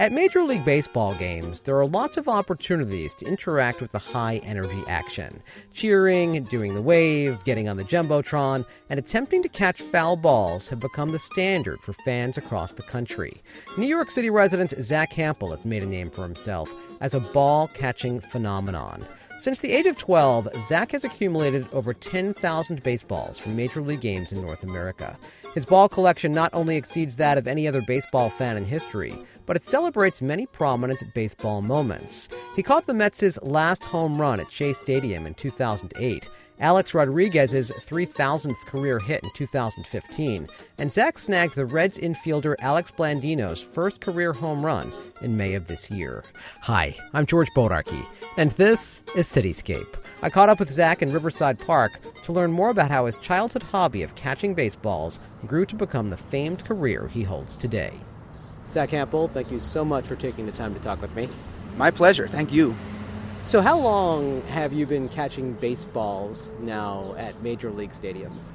At Major League Baseball games, there are lots of opportunities to interact with the high energy action. Cheering, doing the wave, getting on the Jumbotron, and attempting to catch foul balls have become the standard for fans across the country. New York City resident Zack Hample has made a name for himself as a ball catching phenomenon. Since the age of 12, Zack has accumulated over 10,000 baseballs from Major League games in North America. His ball collection not only exceeds that of any other baseball fan in history, but it celebrates many prominent baseball moments. He caught the Mets' last home run at Shea Stadium in 2008. Alex Rodriguez's 3,000th career hit in 2015, and Zack snagged the Reds infielder Alex Blandino's first career home run in May of this year. Hi, I'm George Bodarky, and this is Cityscape. I caught up with Zack in Riverside Park to learn more about how his childhood hobby of catching baseballs grew to become the famed career he holds today. Zack Hample, thank you so much for taking the time to talk with me. My pleasure. Thank you. So, how long have you been catching baseballs now at major league stadiums?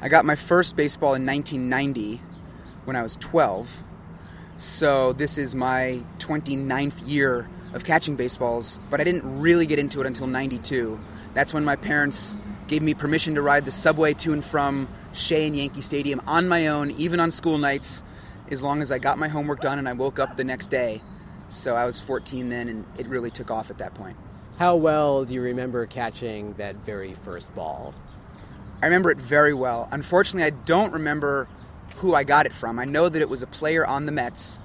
I got my first baseball in 1990 when I was 12. So, this is my 29th year of catching baseballs, but I didn't really get into it until 92. That's when my parents gave me permission to ride the subway to and from Shea and Yankee Stadium on my own, even on school nights, as long as I got my homework done and I woke up the next day. So I was 14 then, and it really took off at that point. How well do you remember catching that very first ball? I remember it very well. Unfortunately, I don't remember who I got it from. I know that it was a player on the Mets,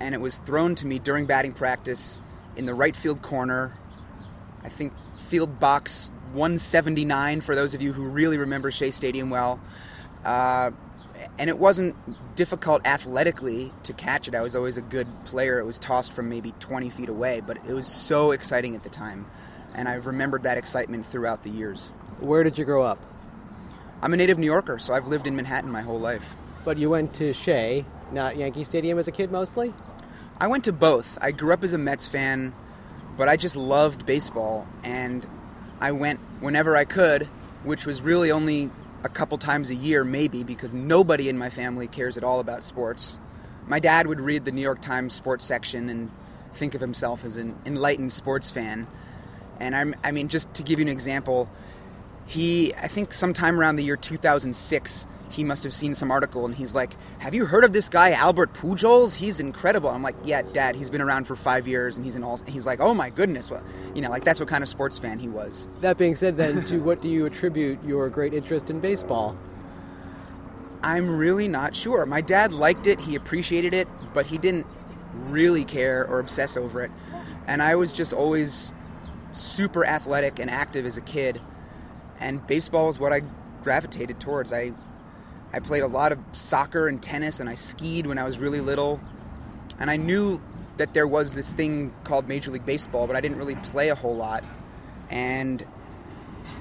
and it was thrown to me during batting practice in the right field corner. I think field box 179 for those of you who really remember Shea Stadium well. Uh, and it wasn't difficult athletically to catch it. I was always a good player. It was tossed from maybe 20 feet away, but it was so exciting at the time. And I've remembered that excitement throughout the years. Where did you grow up? I'm a native New Yorker, so I've lived in Manhattan my whole life. But you went to Shea, not Yankee Stadium as a kid mostly? I went to both. I grew up as a Mets fan, but I just loved baseball, and I went whenever I could, which was really only a couple times a year, maybe, because nobody in my family cares at all about sports. My dad would read the New York Times sports section and think of himself as an enlightened sports fan. And I'm, I mean, just to give you an example, he, I think sometime around the year 2006, he must have seen some article and he's like, Have you heard of this guy, Albert Pujols? He's incredible. I'm like, Yeah, dad, he's been around for five years and he's in all. He's like, Oh my goodness. Well, you know, like that's what kind of sports fan he was. That being said, then, to what do you attribute your great interest in baseball? I'm really not sure. My dad liked it, he appreciated it, but he didn't really care or obsess over it. And I was just always super athletic and active as a kid. And baseball is what I gravitated towards. I I played a lot of soccer and tennis, and I skied when I was really little. And I knew that there was this thing called Major League Baseball, but I didn't really play a whole lot. And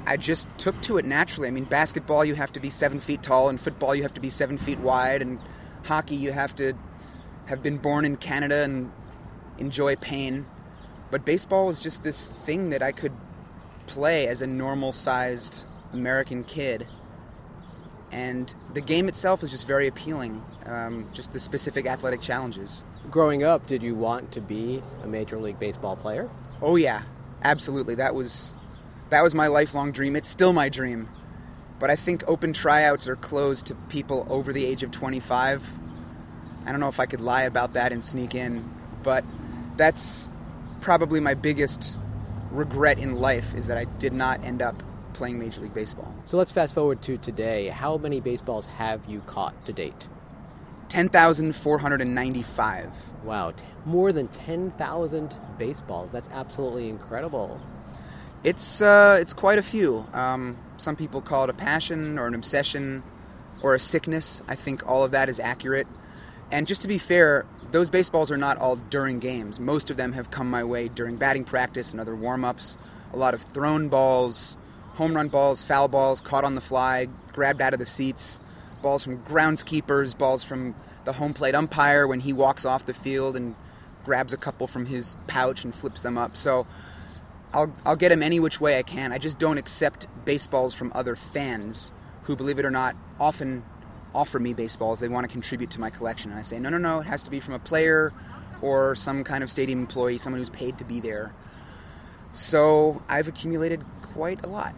I just took to it naturally. I mean, basketball, you have to be seven feet tall, and football, you have to be seven feet wide, and hockey, you have to have been born in Canada and enjoy pain. But baseball was just this thing that I could play as a normal sized American kid and the game itself is just very appealing. Um, just the specific athletic challenges. Growing up, did you want to be a major league baseball player? Oh yeah, absolutely. That was that was my lifelong dream. It's still my dream, but I think open tryouts are closed to people over the age of 25. I don't know if I could lie about that and sneak in, but that's probably my biggest regret in life is that I did not end up playing Major League Baseball. So let's fast forward to today. How many baseballs have you caught to date? 10,495. Wow, t- more than 10,000 baseballs. That's absolutely incredible. It's, uh, it's quite a few. Um, some people call it a passion or an obsession or a sickness. I think all of that is accurate. And just to be fair, those baseballs are not all during games. Most of them have come my way during batting practice and other warm ups. A lot of thrown balls, home run balls, foul balls, caught on the fly, grabbed out of the seats, balls from groundskeepers, balls from the home plate umpire when he walks off the field and grabs a couple from his pouch and flips them up. So I'll, I'll get them any which way I can. I just don't accept baseballs from other fans who, believe it or not, often offer me baseballs. They want to contribute to my collection. And I say, no, no, no, it has to be from a player or some kind of stadium employee, someone who's paid to be there. So I've accumulated quite a lot.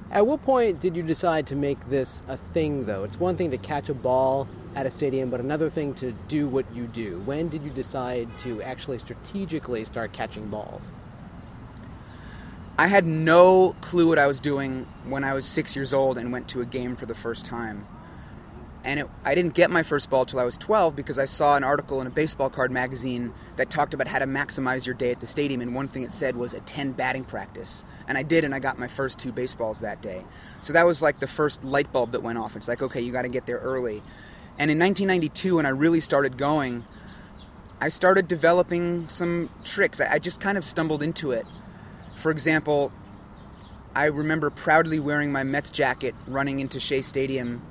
At what point did you decide to make this a thing, though? It's one thing to catch a ball at a stadium, but another thing to do what you do. When did you decide to actually strategically start catching balls? I had no clue what I was doing when I was six years old and went to a game for the first time. And it, I didn't get my first ball till I was 12 because I saw an article in a baseball card magazine that talked about how to maximize your day at the stadium. And one thing it said was attend batting practice. And I did, and I got my first two baseballs that day. So that was like the first light bulb that went off. It's like, okay, you got to get there early. And in 1992, when I really started going, I started developing some tricks. I just kind of stumbled into it. For example, I remember proudly wearing my Mets jacket running into Shea Stadium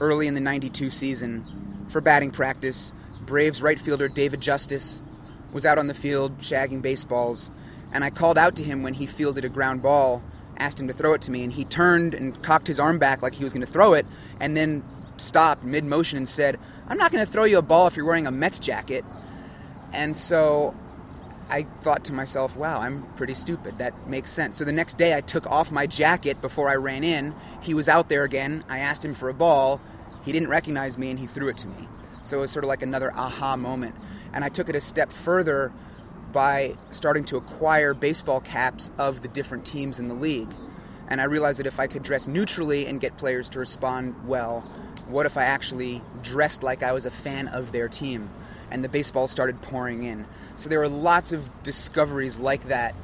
early in the 92 season for batting practice. Braves right fielder David Justice was out on the field shagging baseballs, and I called out to him when he fielded a ground ball, asked him to throw it to me, and he turned and cocked his arm back like he was going to throw it, and then stopped mid motion and said, I'm not going to throw you a ball if you're wearing a Mets jacket. And so I thought to myself, wow, I'm pretty stupid. That makes sense. So the next day I took off my jacket before I ran in. He was out there again. I asked him for a ball. He didn't recognize me and he threw it to me. So it was sort of like another aha moment. And I took it a step further by starting to acquire baseball caps of the different teams in the league. And I realized that if I could dress neutrally and get players to respond well, what if I actually dressed like I was a fan of their team? And the baseball started pouring in. So there were lots of discoveries like that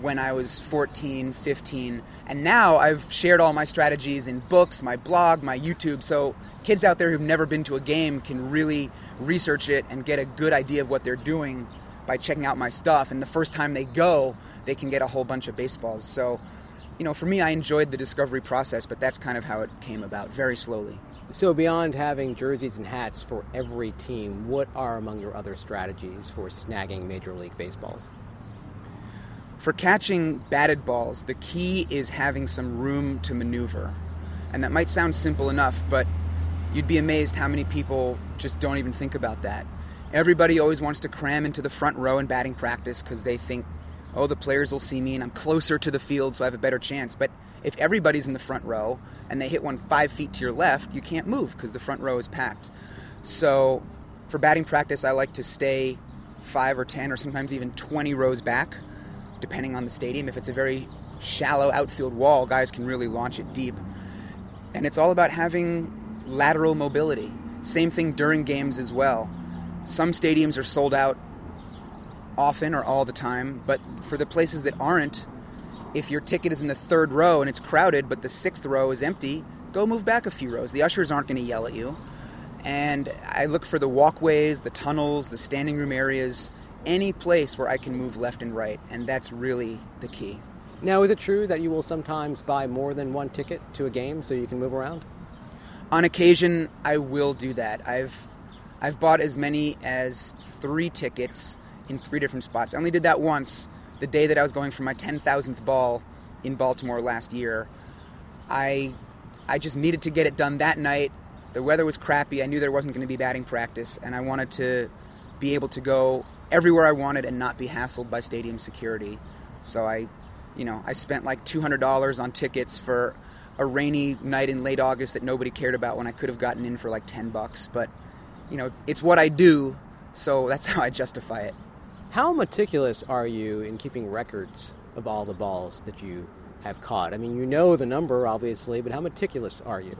when I was 14, 15. And now I've shared all my strategies in books, my blog, my YouTube. So kids out there who've never been to a game can really research it and get a good idea of what they're doing by checking out my stuff. And the first time they go, they can get a whole bunch of baseballs. So, you know, for me, I enjoyed the discovery process, but that's kind of how it came about, very slowly. So, beyond having jerseys and hats for every team, what are among your other strategies for snagging Major League Baseballs? For catching batted balls, the key is having some room to maneuver. And that might sound simple enough, but you'd be amazed how many people just don't even think about that. Everybody always wants to cram into the front row in batting practice because they think, oh, the players will see me and I'm closer to the field so I have a better chance. But if everybody's in the front row and they hit one five feet to your left, you can't move because the front row is packed. So for batting practice, I like to stay five or 10 or sometimes even 20 rows back, depending on the stadium. If it's a very shallow outfield wall, guys can really launch it deep. And it's all about having lateral mobility. Same thing during games as well. Some stadiums are sold out often or all the time, but for the places that aren't, if your ticket is in the third row and it's crowded, but the sixth row is empty, go move back a few rows. The ushers aren't going to yell at you. And I look for the walkways, the tunnels, the standing room areas, any place where I can move left and right, and that's really the key. Now, is it true that you will sometimes buy more than one ticket to a game so you can move around? On occasion, I will do that. I've I've bought as many as three tickets in three different spots. I only did that once the day that I was going for my 10,000th ball in Baltimore last year, I I just needed to get it done that night. The weather was crappy. I knew there wasn't going to be batting practice, and I wanted to be able to go everywhere I wanted and not be hassled by stadium security. So I, you know, I spent like $200 on tickets for a rainy night in late August that nobody cared about when I could have gotten in for like 10 bucks. But, you know, it's what I do, so that's how I justify it. How meticulous are you in keeping records of all the balls that you have caught? I mean, you know the number, obviously, but how meticulous are you?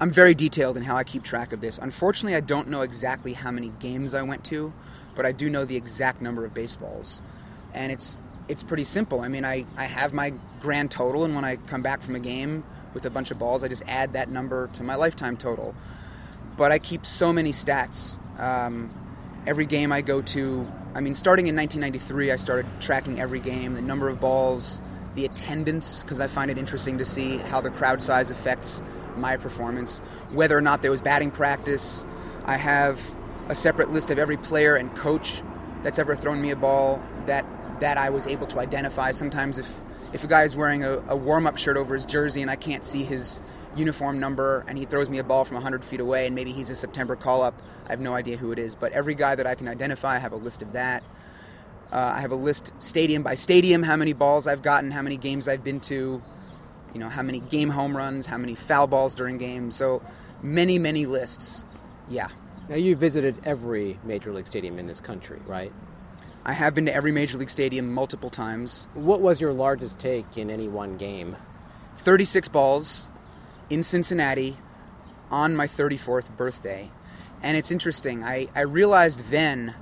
I'm very detailed in how I keep track of this. Unfortunately, I don't know exactly how many games I went to, but I do know the exact number of baseballs. And it's it's pretty simple. I mean, I, I have my grand total, and when I come back from a game with a bunch of balls, I just add that number to my lifetime total. But I keep so many stats. Um, every game I go to, I mean, starting in 1993, I started tracking every game, the number of balls, the attendance, because I find it interesting to see how the crowd size affects my performance, whether or not there was batting practice. I have a separate list of every player and coach that's ever thrown me a ball that that I was able to identify. Sometimes if if a guy is wearing a, a warm up shirt over his jersey and I can't see his uniform number and he throws me a ball from 100 feet away and maybe he's a September call up. I have no idea who it is, but every guy that I can identify, I have a list of that. Uh, I have a list stadium by stadium, how many balls I've gotten, how many games I've been to, you know, how many game home runs, how many foul balls during games. So many, many lists. Yeah. Now you visited every major league stadium in this country, right? I have been to every major league stadium multiple times. What was your largest take in any one game? 36 balls in Cincinnati on my 34th birthday. And it's interesting. I, I realized then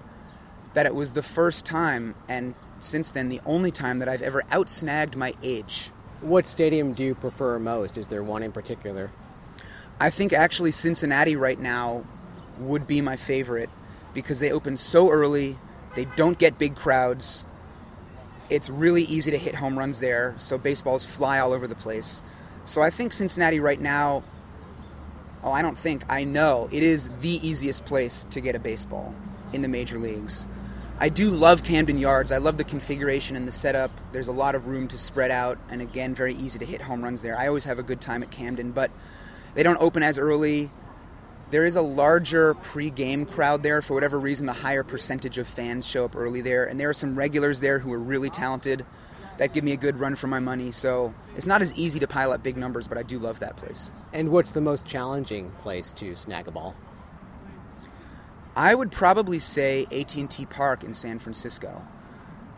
that it was the first time, and since then, the only time that I've ever outsnagged my age. What stadium do you prefer most? Is there one in particular? I think actually Cincinnati right now would be my favorite because they open so early, they don't get big crowds. It's really easy to hit home runs there, so baseballs fly all over the place. So I think Cincinnati right now, oh, I don't think, I know, it is the easiest place to get a baseball in the major leagues. I do love Camden Yards. I love the configuration and the setup. There's a lot of room to spread out, and again, very easy to hit home runs there. I always have a good time at Camden, but they don't open as early. There is a larger pre-game crowd there for whatever reason. A higher percentage of fans show up early there, and there are some regulars there who are really talented that give me a good run for my money. So it's not as easy to pile up big numbers, but I do love that place. And what's the most challenging place to snag a ball? I would probably say AT&T Park in San Francisco.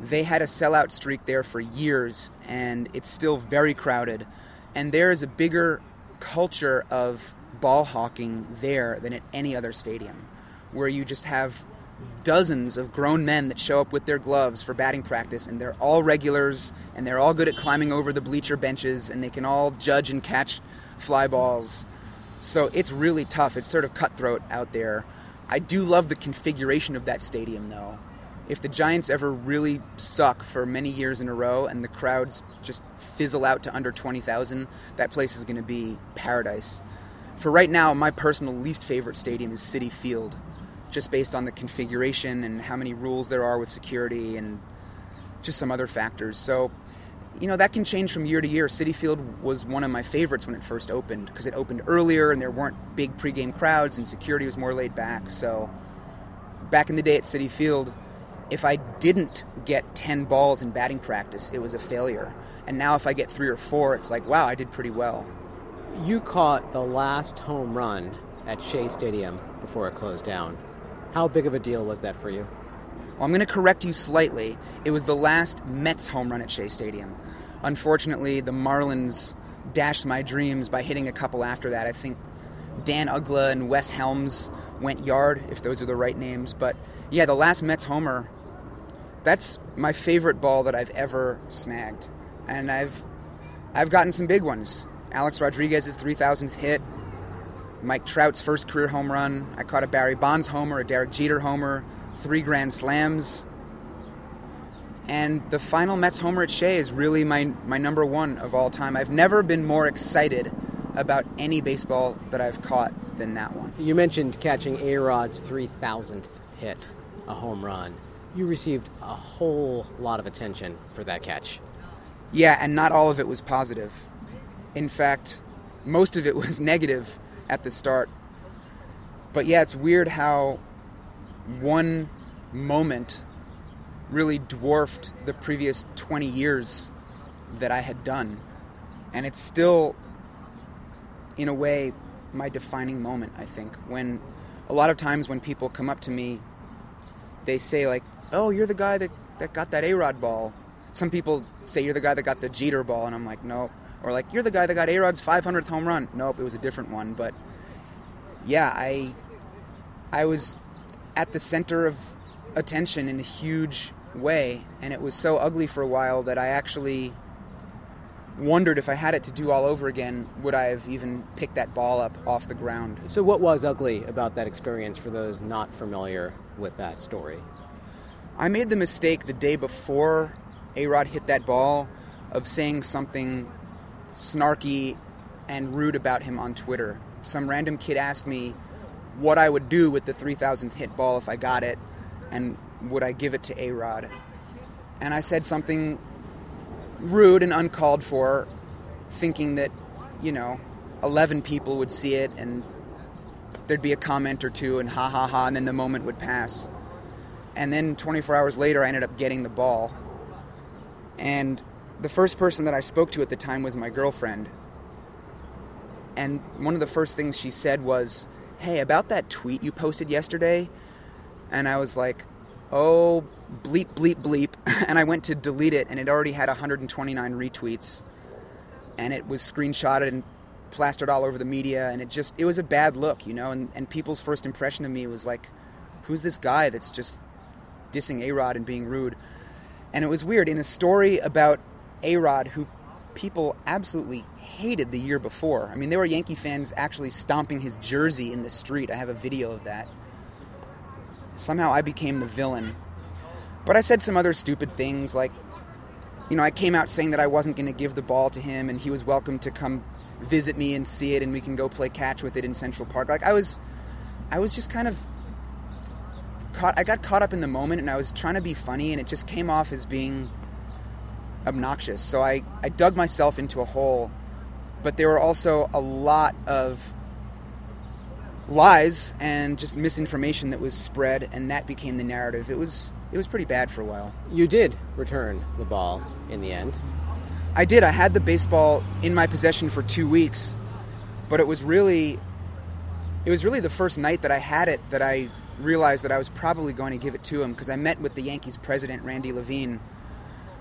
They had a sellout streak there for years, and it's still very crowded. And there is a bigger culture of ball hawking there than at any other stadium, where you just have dozens of grown men that show up with their gloves for batting practice, and they're all regulars, and they're all good at climbing over the bleacher benches, and they can all judge and catch fly balls. So it's really tough. It's sort of cutthroat out there. I do love the configuration of that stadium, though. If the Giants ever really suck for many years in a row and the crowds just fizzle out to under 20,000, that place is going to be paradise. For right now, my personal least favorite stadium is Citi Field, just based on the configuration and how many rules there are with security and just some other factors. So you know that can change from year to year. Citi Field was one of my favorites when it first opened because it opened earlier and there weren't big pregame crowds and security was more laid back. So back in the day at Citi Field, if I didn't get 10 balls in batting practice, it was a failure. And now if I get 3 or 4, it's like, wow, I did pretty well. You caught the last home run at Shea Stadium before it closed down. How big of a deal was that for you? Well, I'm going to correct you slightly. It was the last Mets home run at Shea Stadium. Unfortunately, the Marlins dashed my dreams by hitting a couple after that. I think Dan Uggla and Wes Helms went yard, if those are the right names. But yeah, the last Mets homer, that's my favorite ball that I've ever snagged. And I've, I've gotten some big ones. Alex Rodriguez's 3,000th hit, Mike Trout's first career home run. I caught a Barry Bonds homer, a Derek Jeter homer, three grand slams. And the final Mets homer at Shea is really my, my number one of all time. I've never been more excited about any baseball that I've caught than that one. You mentioned catching A Rod's 3,000th hit, a home run. You received a whole lot of attention for that catch. Yeah, and not all of it was positive. In fact, most of it was negative at the start. But yeah, it's weird how one moment really dwarfed the previous 20 years that I had done. And it's still, in a way, my defining moment, I think. When a lot of times when people come up to me, they say, like, oh, you're the guy that, that got that A Rod ball. Some people say you're the guy that got the Jeter ball, and I'm like, nope. Or like, you're the guy that got A Rod's 500th home run. Nope, it was a different one. But yeah, I, I was at the center of attention in a huge way, and it was so ugly for a while that I actually wondered if I had it to do all over again, would I have even picked that ball up off the ground? So, what was ugly about that experience for those not familiar with that story? I made the mistake the day before A Rod hit that ball of saying something snarky and rude about him on Twitter. Some random kid asked me what I would do with the 3000th hit ball if I got it, and would I give it to A Rod? And I said something rude and uncalled for, thinking that, you know, 11 people would see it and there'd be a comment or two and ha ha ha, and then the moment would pass. And then 24 hours later, I ended up getting the ball. And the first person that I spoke to at the time was my girlfriend. And one of the first things she said was, Hey, about that tweet you posted yesterday. And I was like, Oh, bleep, bleep, bleep. and I went to delete it, and it already had 129 retweets. And it was screenshotted and plastered all over the media. And it just, it was a bad look, you know? And, and people's first impression of me was like, Who's this guy that's just dissing A Rod and being rude? And it was weird. In a story about A Rod, who people absolutely hated the year before. I mean, there were Yankee fans actually stomping his jersey in the street. I have a video of that. Somehow I became the villain. But I said some other stupid things like, you know, I came out saying that I wasn't going to give the ball to him and he was welcome to come visit me and see it and we can go play catch with it in Central Park. Like I was I was just kind of caught I got caught up in the moment and I was trying to be funny and it just came off as being obnoxious. So I, I dug myself into a hole, but there were also a lot of lies and just misinformation that was spread and that became the narrative. It was it was pretty bad for a while. You did return the ball in the end. I did. I had the baseball in my possession for 2 weeks, but it was really it was really the first night that I had it that I realized that I was probably going to give it to him because I met with the Yankees president Randy Levine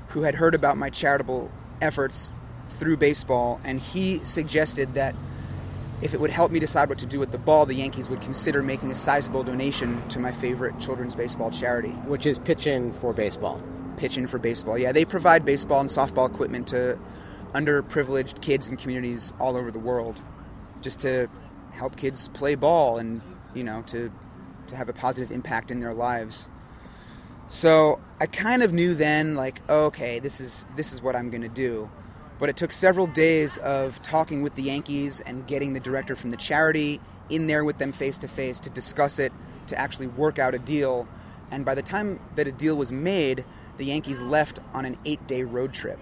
who had heard about my charitable efforts through baseball, and he suggested that if it would help me decide what to do with the ball, the Yankees would consider making a sizable donation to my favorite children's baseball charity, which is Pitch In for Baseball. Pitch In for Baseball. Yeah, they provide baseball and softball equipment to underprivileged kids and communities all over the world, just to help kids play ball and you know to to have a positive impact in their lives. So I kind of knew then, like, okay, this is this is what I'm going to do. But it took several days of talking with the Yankees and getting the director from the charity in there with them face to face to discuss it, to actually work out a deal. And by the time that a deal was made, the Yankees left on an eight day road trip.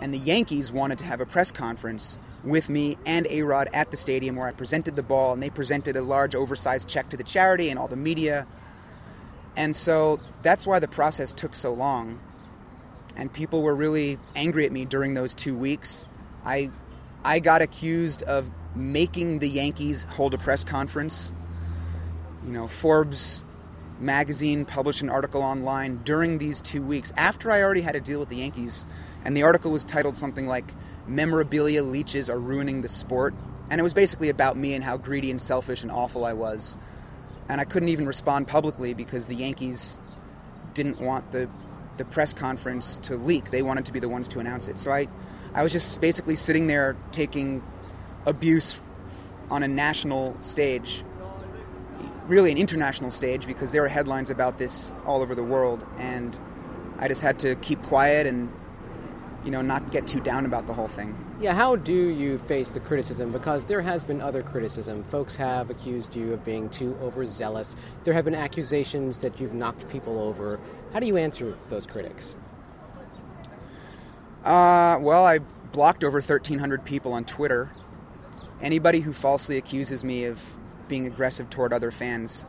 And the Yankees wanted to have a press conference with me and A Rod at the stadium where I presented the ball, and they presented a large, oversized check to the charity and all the media. And so that's why the process took so long. And people were really angry at me during those two weeks. I, I got accused of making the Yankees hold a press conference. You know, Forbes magazine published an article online during these two weeks after I already had a deal with the Yankees. And the article was titled something like Memorabilia Leeches Are Ruining the Sport. And it was basically about me and how greedy and selfish and awful I was and I couldn't even respond publicly because the Yankees didn't want the the press conference to leak. They wanted to be the ones to announce it. So I I was just basically sitting there taking abuse on a national stage, really an international stage because there were headlines about this all over the world and I just had to keep quiet and you know not get too down about the whole thing. Yeah, how do you face the criticism? Because there has been other criticism. Folks have accused you of being too overzealous. There have been accusations that you've knocked people over. How do you answer those critics? Uh, well, I've blocked over 1,300 people on Twitter. Anybody who falsely accuses me of being aggressive toward other fans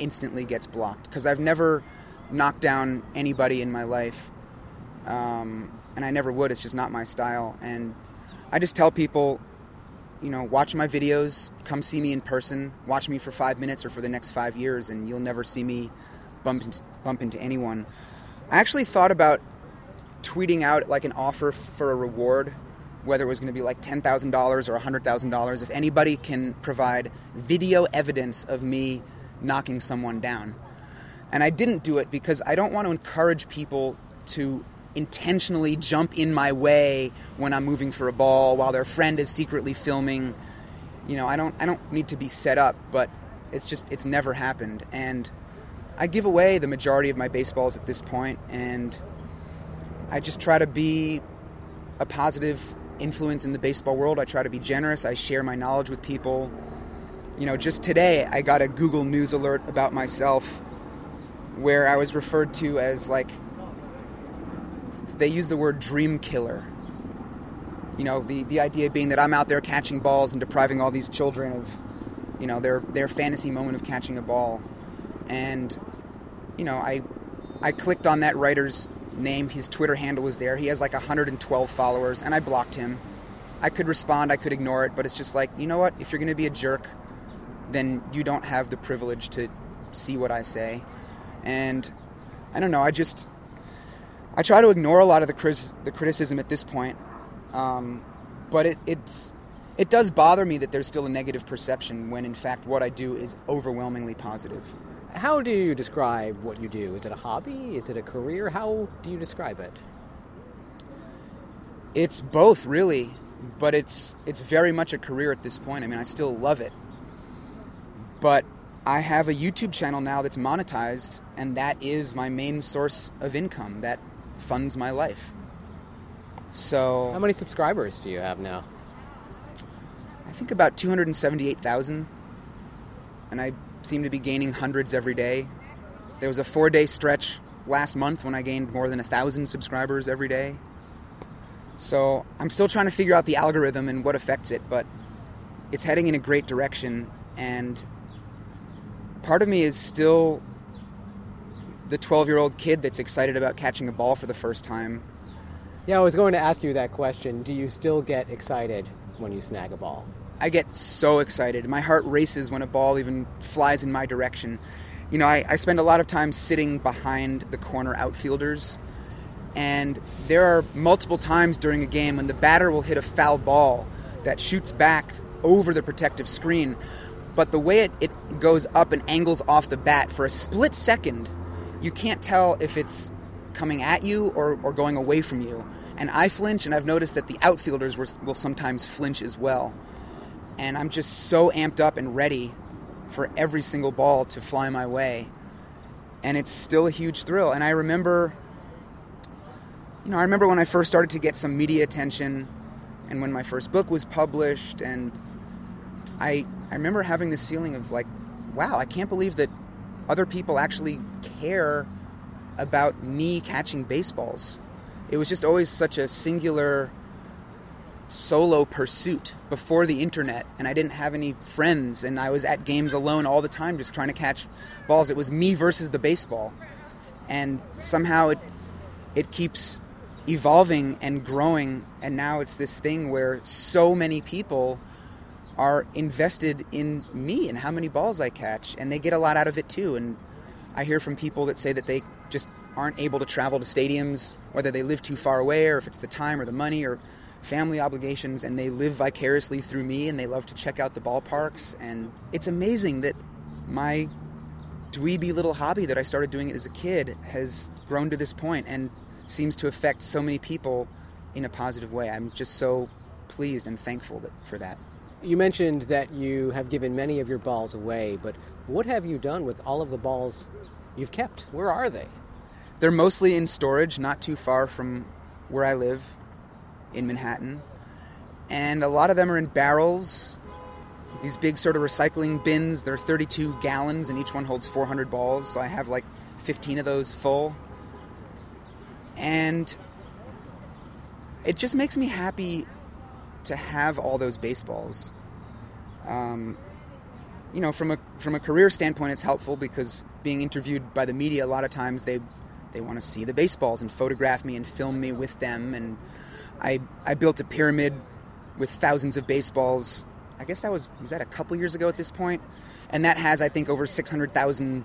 instantly gets blocked because I've never knocked down anybody in my life. Um, and I never would. It's just not my style. And I just tell people, you know, watch my videos, come see me in person, watch me for five minutes or for the next five years, and you'll never see me bump into, bump into anyone. I actually thought about tweeting out like an offer for a reward, whether it was going to be like $10,000 or $100,000, if anybody can provide video evidence of me knocking someone down. And I didn't do it because I don't want to encourage people to intentionally jump in my way when I'm moving for a ball while their friend is secretly filming. You know, I don't I don't need to be set up, but it's just it's never happened and I give away the majority of my baseballs at this point and I just try to be a positive influence in the baseball world. I try to be generous. I share my knowledge with people. You know, just today I got a Google News alert about myself where I was referred to as like they use the word dream killer. you know, the, the idea being that I'm out there catching balls and depriving all these children of, you know, their, their fantasy moment of catching a ball. And, you know, I, I clicked on that writer's name. His Twitter handle was there. He has like 112 followers, and I blocked him. I could respond, I could ignore it, but it's just like, you know what? If you're going to be a jerk, then you don't have the privilege to see what I say. And I don't know, I just I try to ignore a lot of the, crit- the criticism at this point. Um, but it, it's it does bother me that there's still a negative perception when in fact what I do is overwhelmingly positive. How do you describe what you do? Is it a hobby? Is it a career? How do you describe it? It's both, really, but it's it's very much a career at this point. I mean, I still love it. But I have a YouTube channel now that's monetized and that is my main source of income that funds my life. So How many subscribers do you have now? I think about 278,000 and I seem to be gaining hundreds every day. There was a 4-day stretch last month when I gained more than a 1,000 subscribers every day. So, I'm still trying to figure out the algorithm and what affects it, but it's heading in a great direction and part of me is still the 12 year old kid that's excited about catching a ball for the first time. Yeah, I was going to ask you that question. Do you still get excited when you snag a ball? I get so excited. My heart races when a ball even flies in my direction. You know, I, I spend a lot of time sitting behind the corner outfielders, and there are multiple times during a game when the batter will hit a foul ball that shoots back over the protective screen, but the way it, it goes up and angles off the bat for a split second you can't tell if it's coming at you or, or going away from you. And I flinch, and I've noticed that the outfielders will, will sometimes flinch as well. And I'm just so amped up and ready for every single ball to fly my way. And it's still a huge thrill. And I remember, you know, I remember when I first started to get some media attention and when my first book was published. And I, I remember having this feeling of like, wow, I can't believe that other people actually care about me catching baseballs. It was just always such a singular solo pursuit before the internet and I didn't have any friends and I was at games alone all the time just trying to catch balls. It was me versus the baseball. And somehow it it keeps evolving and growing and now it's this thing where so many people are invested in me and how many balls I catch, and they get a lot out of it too. And I hear from people that say that they just aren't able to travel to stadiums, whether they live too far away or if it's the time or the money or family obligations, and they live vicariously through me and they love to check out the ballparks. And it's amazing that my dweeby little hobby that I started doing it as a kid has grown to this point and seems to affect so many people in a positive way. I'm just so pleased and thankful that, for that. You mentioned that you have given many of your balls away, but what have you done with all of the balls you've kept? Where are they? They're mostly in storage, not too far from where I live in Manhattan. And a lot of them are in barrels, these big sort of recycling bins. They're 32 gallons, and each one holds 400 balls. So I have like 15 of those full. And it just makes me happy to have all those baseballs. Um, you know, from a from a career standpoint, it's helpful because being interviewed by the media, a lot of times they they want to see the baseballs and photograph me and film me with them. And I I built a pyramid with thousands of baseballs. I guess that was was that a couple years ago at this point, and that has I think over six hundred thousand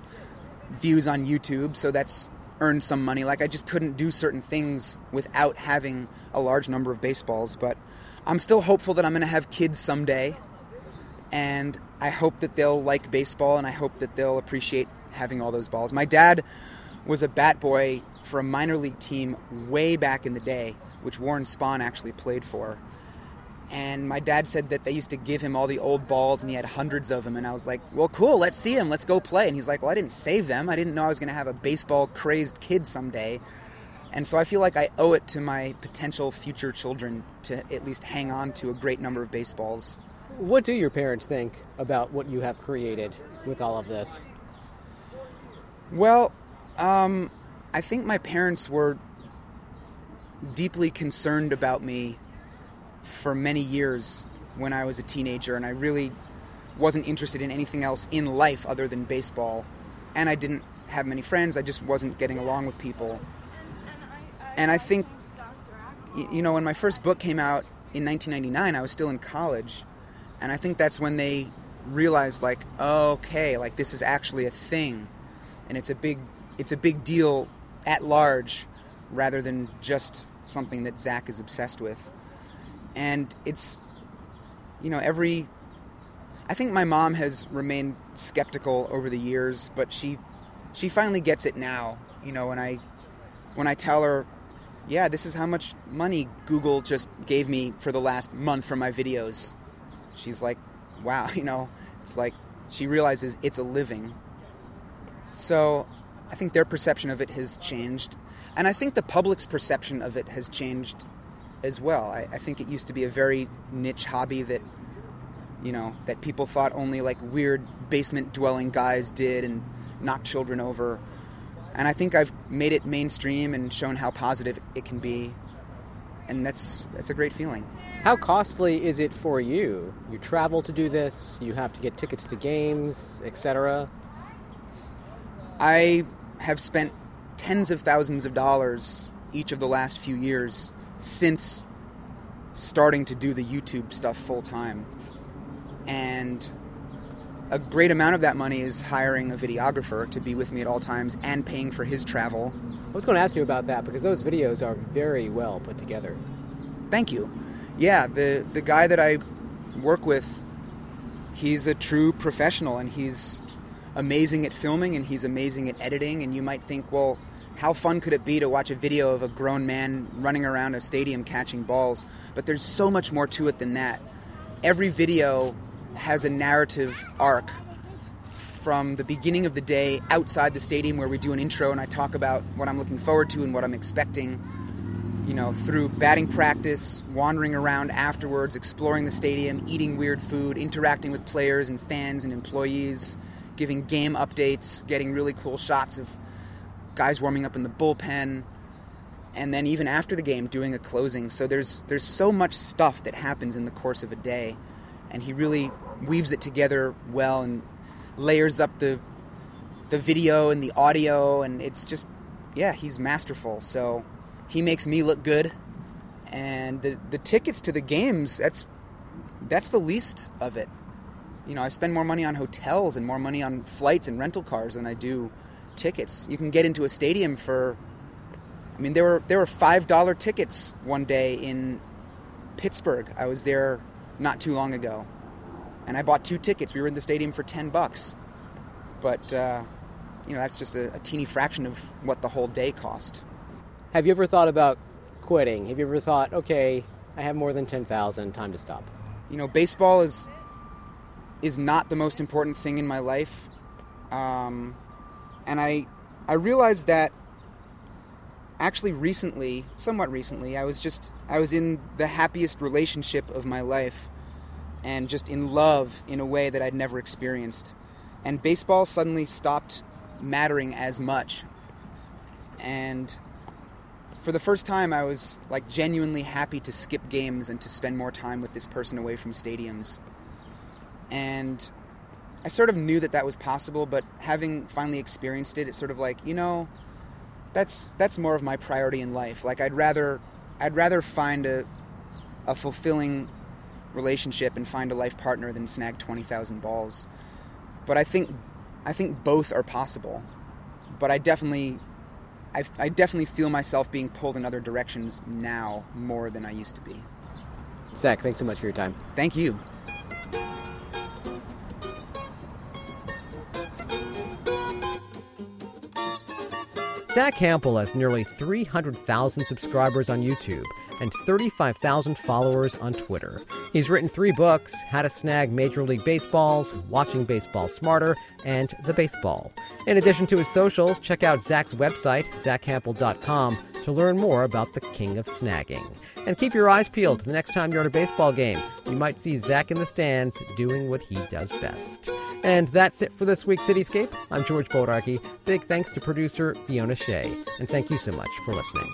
views on YouTube. So that's earned some money. Like I just couldn't do certain things without having a large number of baseballs, but I'm still hopeful that I'm going to have kids someday. And I hope that they'll like baseball and I hope that they'll appreciate having all those balls. My dad was a bat boy for a minor league team way back in the day, which Warren Spahn actually played for. And my dad said that they used to give him all the old balls and he had hundreds of them. And I was like, well, cool, let's see them, let's go play. And he's like, well, I didn't save them. I didn't know I was going to have a baseball crazed kid someday. And so I feel like I owe it to my potential future children to at least hang on to a great number of baseballs. What do your parents think about what you have created with all of this? Well, um, I think my parents were deeply concerned about me for many years when I was a teenager, and I really wasn't interested in anything else in life other than baseball. And I didn't have many friends, I just wasn't getting along with people. And I think, you know, when my first book came out in 1999, I was still in college. And I think that's when they realized, like, okay, like this is actually a thing. And it's a big, it's a big deal at large rather than just something that Zack is obsessed with. And it's, you know, every. I think my mom has remained skeptical over the years, but she, she finally gets it now. You know, when I, when I tell her, yeah, this is how much money Google just gave me for the last month for my videos. She's like, wow, you know, it's like she realizes it's a living. So I think their perception of it has changed. And I think the public's perception of it has changed as well. I, I, think it used to be a very niche hobby that, you know, that people thought only like weird basement dwelling guys did and knocked children over. And I think I've made it mainstream and shown how positive it can be. And that's that's a great feeling. How costly is it for you? You travel to do this, you have to get tickets to games, etc. I have spent tens of thousands of dollars each of the last few years since starting to do the YouTube stuff full time. And a great amount of that money is hiring a videographer to be with me at all times and paying for his travel. I was going to ask you about that because those videos are very well put together. Thank you. Yeah, the the guy that I work with, he's a true professional and he's amazing at filming and he's amazing at editing and you might think, well, how fun could it be to watch a video of a grown man running around a stadium catching balls? But there's so much more to it than that. Every video has a narrative arc from the beginning of the day outside the stadium where we do an intro and I talk about what I'm looking forward to and what I'm expecting. You know, through batting practice, wandering around afterwards, exploring the stadium, eating weird food, interacting with players and fans and employees, giving game updates, getting really cool shots of guys warming up in the bullpen, and then even after the game doing a closing. So there's there's so much stuff that happens in the course of a day, and he really weaves it together well and layers up the the video and the audio, and it's just yeah, he's masterful. So he makes me look good, and the the tickets to the games that's that's the least of it. You know, I spend more money on hotels and more money on flights and rental cars than I do tickets. You can get into a stadium for. I mean, there were there were five dollar tickets one day in Pittsburgh. I was there not too long ago, and I bought two tickets. We were in the stadium for ten bucks, but uh, you know that's just a, a teeny fraction of what the whole day cost. Have you ever thought about quitting? Have you ever thought, okay, I have more than ten thousand, time to stop? You know, baseball is is not the most important thing in my life. Um, and I I realized that actually recently, somewhat recently, I was just I was in the happiest relationship of my life and just in love in a way that I'd never experienced. And baseball suddenly stopped mattering as much. And for the first time I was like genuinely happy to skip games and to spend more time with this person away from stadiums. And I sort of knew that that was possible, but having finally experienced it, it's sort of like you know, that's that's more of my priority in life. Like I'd rather I'd rather find a a fulfilling relationship and find a life partner than snag twenty thousand balls. But I think I think both are possible. But I definitely I, I definitely feel myself being pulled in other directions now more than I used to be. Zack, thanks so much for your time. Thank you. Zack Hample has nearly 300,000 subscribers on YouTube and 35,000 followers on Twitter. He's written three books How to Snag Major League Baseballs, Watching Baseball Smarter, and The Baseball. In addition to his socials, check out Zack's website, zackhample.com, to learn more about the king of snagging. And keep your eyes peeled the next time you're at a baseball game. You might see Zack in the stands doing what he does best. And that's it for this week's Cityscape. I'm George Bodarky. Big thanks to producer Fiona Shea. And thank you so much for listening.